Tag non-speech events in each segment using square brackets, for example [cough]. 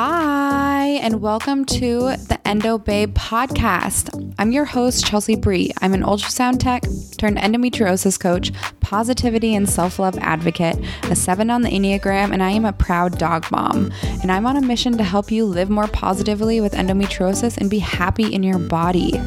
Hi, and welcome to the Endo Babe podcast. I'm your host, Chelsea Abri. I'm an ultrasound tech turned endometriosis coach, positivity and self love advocate, a seven on the Enneagram, and I am a proud dog mom. And I'm on a mission to help you live more positively with endometriosis and be happy in your body.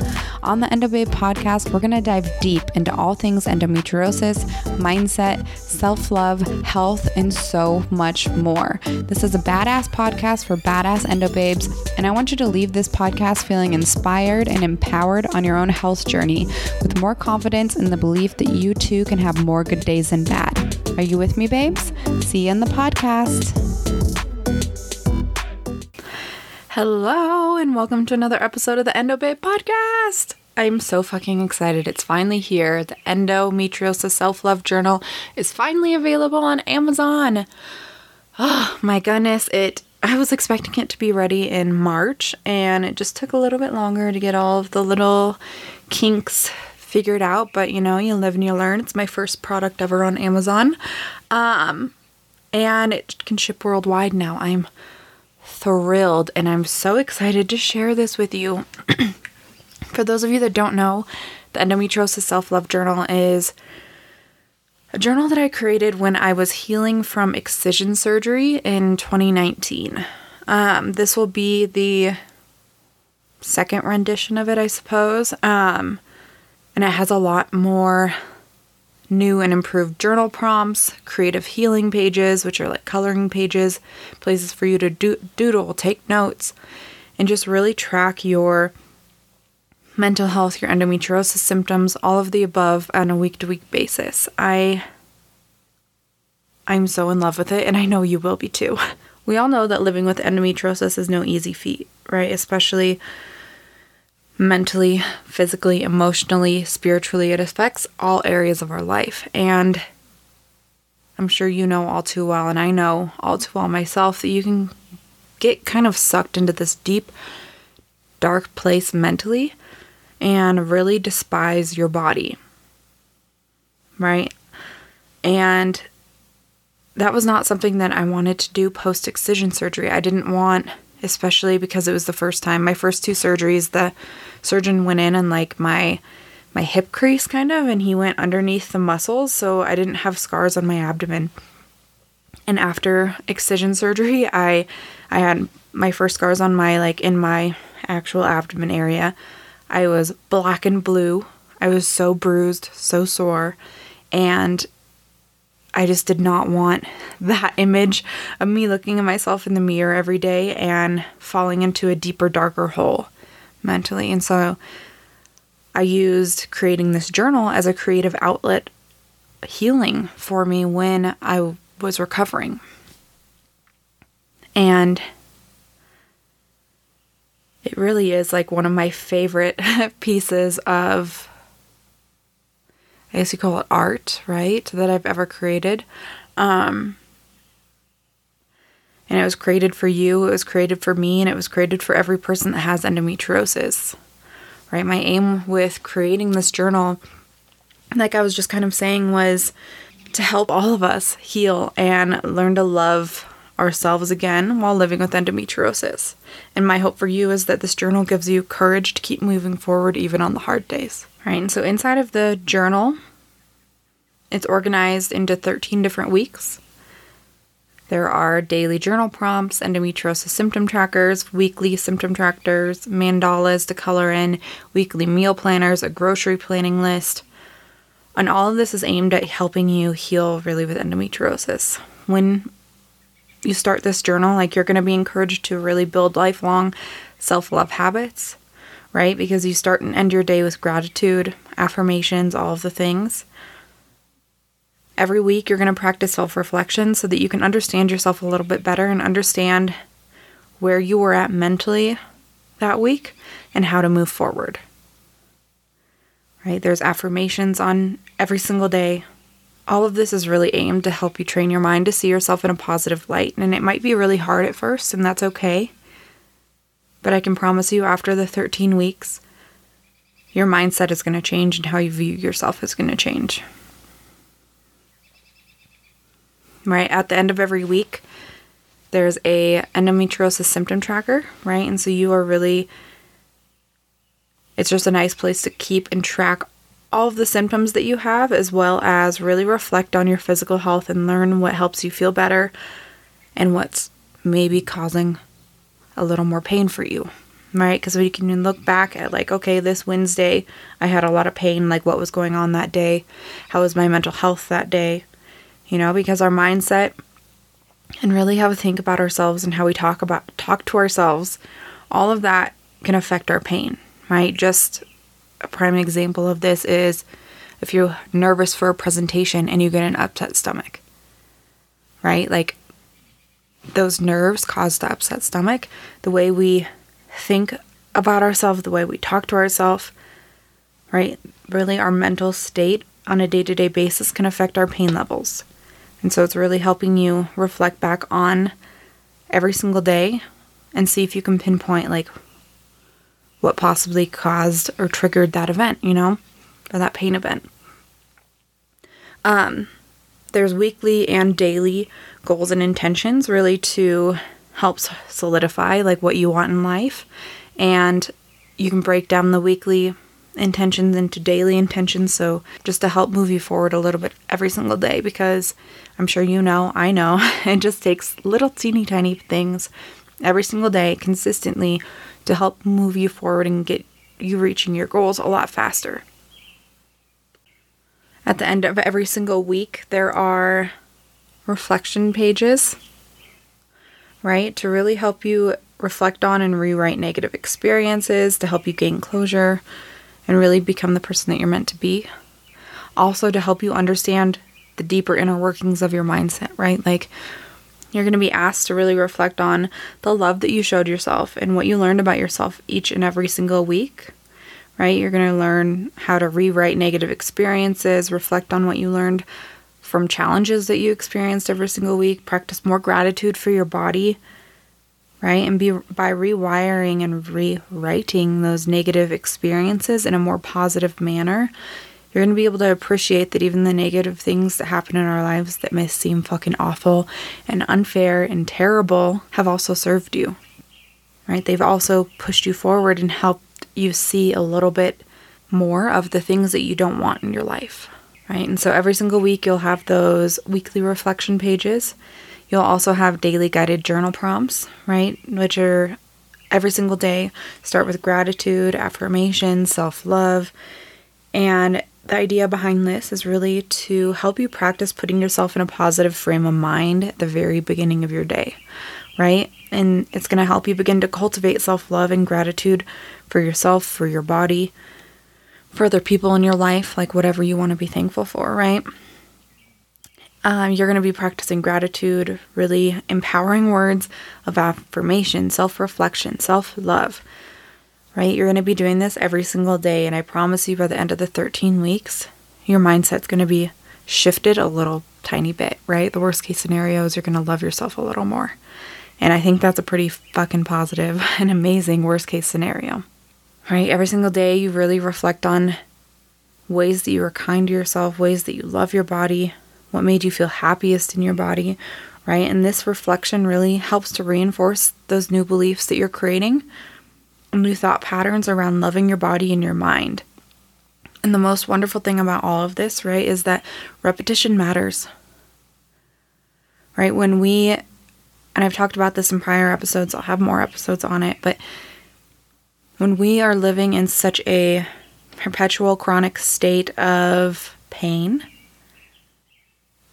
On the Endo Babe podcast, we're going to dive deep into all things endometriosis, mindset, self love, health, and so much more. This is a badass podcast for badass endo babes, and I want you to leave this podcast feeling inspired and empowered on your own health journey with more confidence in the belief that you too can have more good days than bad. Are you with me, babes? See you in the podcast. Hello, and welcome to another episode of the Endo Babe podcast. I'm so fucking excited. It's finally here. The Endometriosis Self Love Journal is finally available on Amazon. Oh my goodness, it I was expecting it to be ready in March and it just took a little bit longer to get all of the little kinks figured out, but you know, you live and you learn. It's my first product ever on Amazon. Um and it can ship worldwide now. I'm thrilled and I'm so excited to share this with you. [clears throat] For those of you that don't know, the Endometriosis Self Love Journal is a journal that I created when I was healing from excision surgery in 2019. Um, this will be the second rendition of it, I suppose. Um, and it has a lot more new and improved journal prompts, creative healing pages, which are like coloring pages, places for you to do- doodle, take notes, and just really track your mental health, your endometriosis symptoms, all of the above on a week to week basis. I I'm so in love with it and I know you will be too. [laughs] We all know that living with endometriosis is no easy feat, right? Especially mentally, physically, emotionally, spiritually. It affects all areas of our life. And I'm sure you know all too well, and I know all too well myself, that you can get kind of sucked into this deep, dark place mentally and really despise your body. Right? And that was not something that I wanted to do post excision surgery. I didn't want, especially because it was the first time, my first two surgeries, the surgeon went in and like my my hip crease kind of and he went underneath the muscles so I didn't have scars on my abdomen. And after excision surgery, I I had my first scars on my like in my actual abdomen area. I was black and blue. I was so bruised, so sore, and I just did not want [laughs] that image of me looking at myself in the mirror every day and falling into a deeper, darker hole mentally. And so I used creating this journal as a creative outlet healing for me when I was recovering. And it really is like one of my favorite [laughs] pieces of I guess you call it art, right? That I've ever created. Um, and it was created for you, it was created for me, and it was created for every person that has endometriosis, right? My aim with creating this journal, like I was just kind of saying, was to help all of us heal and learn to love ourselves again while living with endometriosis. And my hope for you is that this journal gives you courage to keep moving forward even on the hard days. Right, and so inside of the journal, it's organized into 13 different weeks. There are daily journal prompts, endometriosis symptom trackers, weekly symptom trackers, mandalas to color in, weekly meal planners, a grocery planning list. And all of this is aimed at helping you heal really with endometriosis. When you start this journal, like you're going to be encouraged to really build lifelong self love habits right? Because you start and end your day with gratitude, affirmations, all of the things. Every week, you're going to practice self reflection so that you can understand yourself a little bit better and understand where you were at mentally that week and how to move forward. Right? There's affirmations on every single day. All of this is really aimed to help you train your mind to see yourself in a positive light. And it might be really hard at first, and that's okay. But I can promise you, after the 13 weeks, your mindset is going to change and how you view yourself is going to change. Right? At the end of every week, there's a endometriosis symptom tracker, right? And so you are really it's just a nice place to keep and track all of the symptoms that you have as well as really reflect on your physical health and learn what helps you feel better and what's maybe causing a little more pain for you. Right? Because we can look back at, like, okay, this Wednesday, I had a lot of pain. Like, what was going on that day? How was my mental health that day? You know, because our mindset and really how we think about ourselves and how we talk about talk to ourselves, all of that can affect our pain, right? Just a prime example of this is if you're nervous for a presentation and you get an upset stomach, right? Like those nerves cause the upset stomach. The way we think about ourselves, the way we talk to ourselves, right? Really, our mental state on a day to day basis can affect our pain levels. And so it's really helping you reflect back on every single day and see if you can pinpoint like what possibly caused or triggered that event, you know, or that pain event. Um, there's weekly and daily goals and intentions really to help solidify like what you want in life. And you can break down the weekly intentions into daily intentions. So just to help move you forward a little bit every single day because I'm sure you know, I know, [laughs] it just takes little teeny tiny things every single day consistently to help move you forward and get you reaching your goals a lot faster. At the end of every single week, there are reflection pages, right? To really help you reflect on and rewrite negative experiences, to help you gain closure and really become the person that you're meant to be. Also, to help you understand the deeper inner workings of your mindset, right? Like, you're going to be asked to really reflect on the love that you showed yourself and what you learned about yourself each and every single week, right? You're going to learn how to rewrite negative experiences, reflect on what you learned from challenges that you experienced every single week, practice more gratitude for your body, right? And be by rewiring and rewriting those negative experiences in a more positive manner, you're going to be able to appreciate that even the negative things that happen in our lives that may seem fucking awful and unfair and terrible have also served you. Right? They've also pushed you forward and helped you see a little bit more of the things that you don't want in your life. Right? And so every single week you'll have those weekly reflection pages. You'll also have daily guided journal prompts, right? Which are every single day start with gratitude, affirmation, self love, and the idea behind this is really to help you practice putting yourself in a positive frame of mind at the very beginning of your day, right? And it's going to help you begin to cultivate self love and gratitude for yourself, for your body, for other people in your life, like whatever you want to be thankful for, right? Um, you're going to be practicing gratitude, really empowering words of affirmation, self reflection, self love right? You're going to be doing this every single day. And I promise you, by the end of the 13 weeks, your mindset's going to be shifted a little tiny bit, right? The worst case scenario is you're going to love yourself a little more. And I think that's a pretty fucking positive [laughs] and amazing worst case scenario, right? Every single day, you really reflect on ways that you are kind to yourself, ways that you love your body, what made you feel happiest in your body, right? And this reflection really helps to reinforce those new beliefs that you're creating new thought patterns around loving your body and your mind. And the most wonderful thing about all of this, right, is that repetition matters. Right? When we, and I've talked about this in prior episodes, I'll have more episodes on it, but when we are living in such a perpetual chronic state of pain,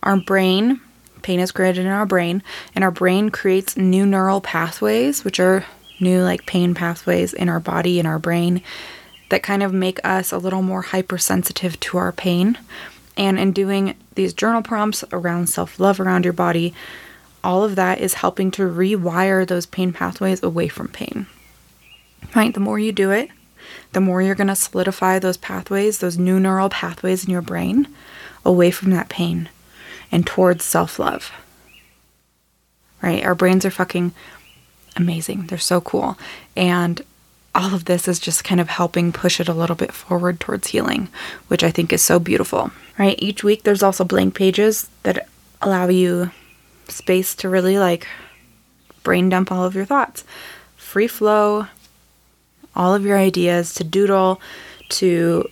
our brain, pain is created in our brain, and our brain creates new neural pathways, which are new like pain pathways in our body and our brain that kind of make us a little more hypersensitive to our pain. And in doing these journal prompts around self love around your body, all of that is helping to rewire those pain pathways away from pain. Right? The more you do it, the more you're going to solidify those pathways, those new neural pathways in your brain away from that pain and towards self love. Right? Our brains are fucking amazing. They're so cool. And all of this is just kind of helping push it a little bit forward towards healing, which I think is so beautiful. Right? Each week there's also blank pages that allow you space to really like brain dump all of your thoughts. Free flow, all of your ideas to doodle, to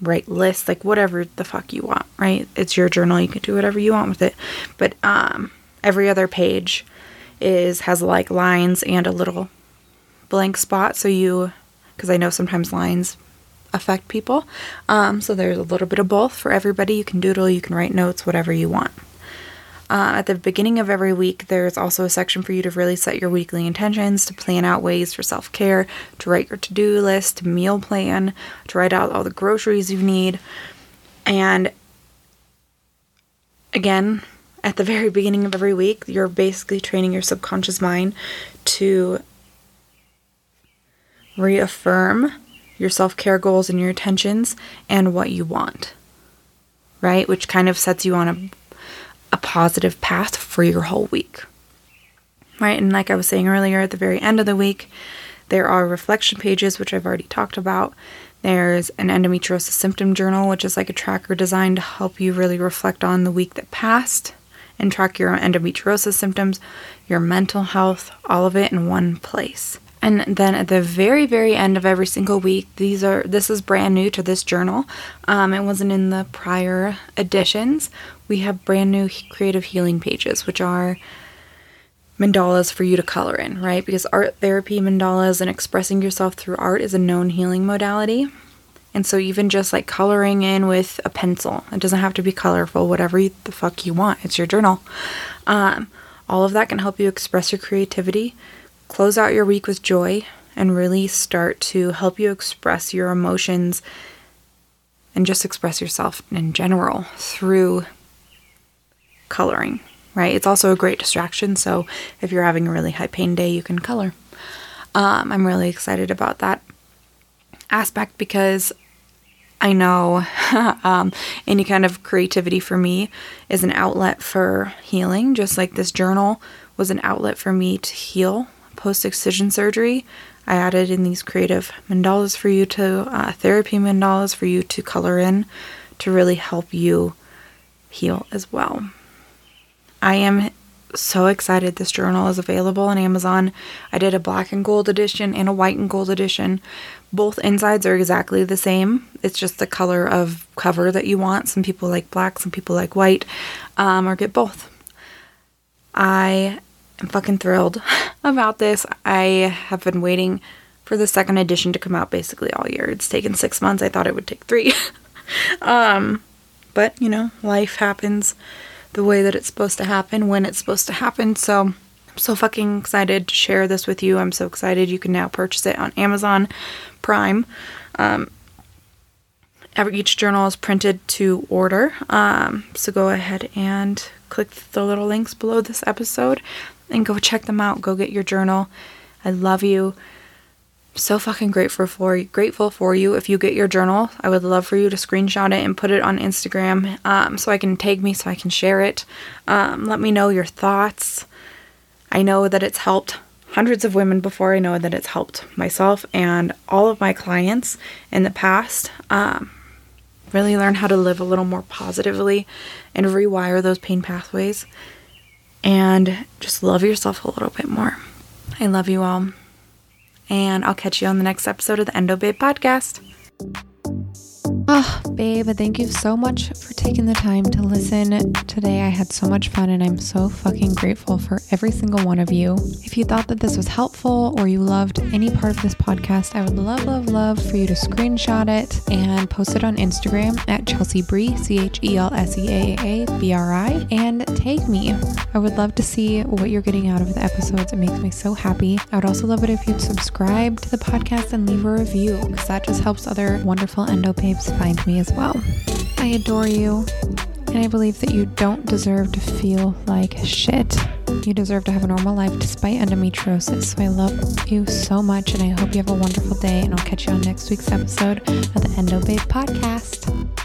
write lists, like whatever the fuck you want, right? It's your journal. You can do whatever you want with it. But um, every other page is has like lines and a little blank spot. So you, because I know sometimes lines affect people. Um, so there's a little bit of both for everybody. You can doodle, you can write notes, whatever you want. Uh, at the beginning of every week, there's also a section for you to really set your weekly intentions, to plan out ways for self care, to write your to do list, to meal plan, to write out all the groceries you need. And again, at the very beginning of every week, you're basically training your subconscious mind to reaffirm your self care goals and your intentions and what you want, right? Which kind of sets you on a a positive path for your whole week. Right? And like I was saying earlier, at the very end of the week, there are reflection pages, which I've already talked about. There's an endometriosis symptom journal, which is like a tracker designed to help you really reflect on the week that passed and track your endometriosis symptoms, your mental health, all of it in one place. And then at the very, very end of every single week, these are this is brand new to this journal. Um, it wasn't in the prior editions. We have brand new creative healing pages, which are mandalas for you to color in, right? Because art therapy, mandalas, and expressing yourself through art is a known healing modality. And so even just like coloring in with a pencil, it doesn't have to be colorful, whatever the fuck you want. It's your journal. Um, all of that can help you express your creativity close out your week with joy and really start to help you express your emotions and just express yourself in general through coloring, right? It's also a great distraction. So if you're having a really high pain day, you can color. Um, I'm really excited about that aspect because I know [laughs] um, any kind of creativity for me is an outlet for healing, just like this journal was an outlet for me to heal post excision surgery, I added in these creative mandalas for you to, uh, therapy mandalas for you to color in to really help you heal as well. I am so excited this journal is available on Amazon. I did a black and gold edition and a white and gold edition. Both insides are exactly the same. It's just the color of cover that you want. Some people like black, some people like white, um, or get both. I I'm fucking thrilled [laughs] about this. I have been waiting for the second edition to come out basically all year. It's taken six months. I thought it would take three. [laughs] um, but, you know, life happens the way that it's supposed to happen when it's supposed to happen. So I'm so fucking excited to share this with you. I'm so excited you can now purchase it on Amazon Prime. Um, every, each journal is printed to order. Um, so go ahead and click the little links below this episode and go check them out. Go get your journal. I love you. So fucking grateful for you. Grateful for you. If you get your journal, I would love for you to screenshot it and put it on Instagram, um, so I can tag me, so I can share it. Um, let me know your thoughts. I know that it's helped hundreds of women before. I know that it's helped myself and all of my clients in the past. Um, really learn how to live a little more positively and rewire those pain pathways and just love yourself a little bit more. I love you all. And I'll catch you on the next episode of the Endo Babe podcast. Oh, babe, thank you so much for taking the time to listen. Today I had so much fun and I'm so fucking grateful for every single one of you. If you thought that this was helpful or you loved any part of this podcast, I would love, love, love for you to screenshot it and post it on Instagram at Chelsea Abri, C H E L S E A A B R I, and tag me. I would love to see what you're getting out of the episodes. It makes me so happy. I would also love it if you'd subscribe to the podcast and leave a review because that just helps other wonderful endo babes find me as well. I adore you, and I believe that you don't deserve to feel like shit. You deserve to have a normal life despite endometriosis. So I love you so much, and I hope you have a wonderful day. And I'll catch you on next week's episode of the Endo Babe podcast.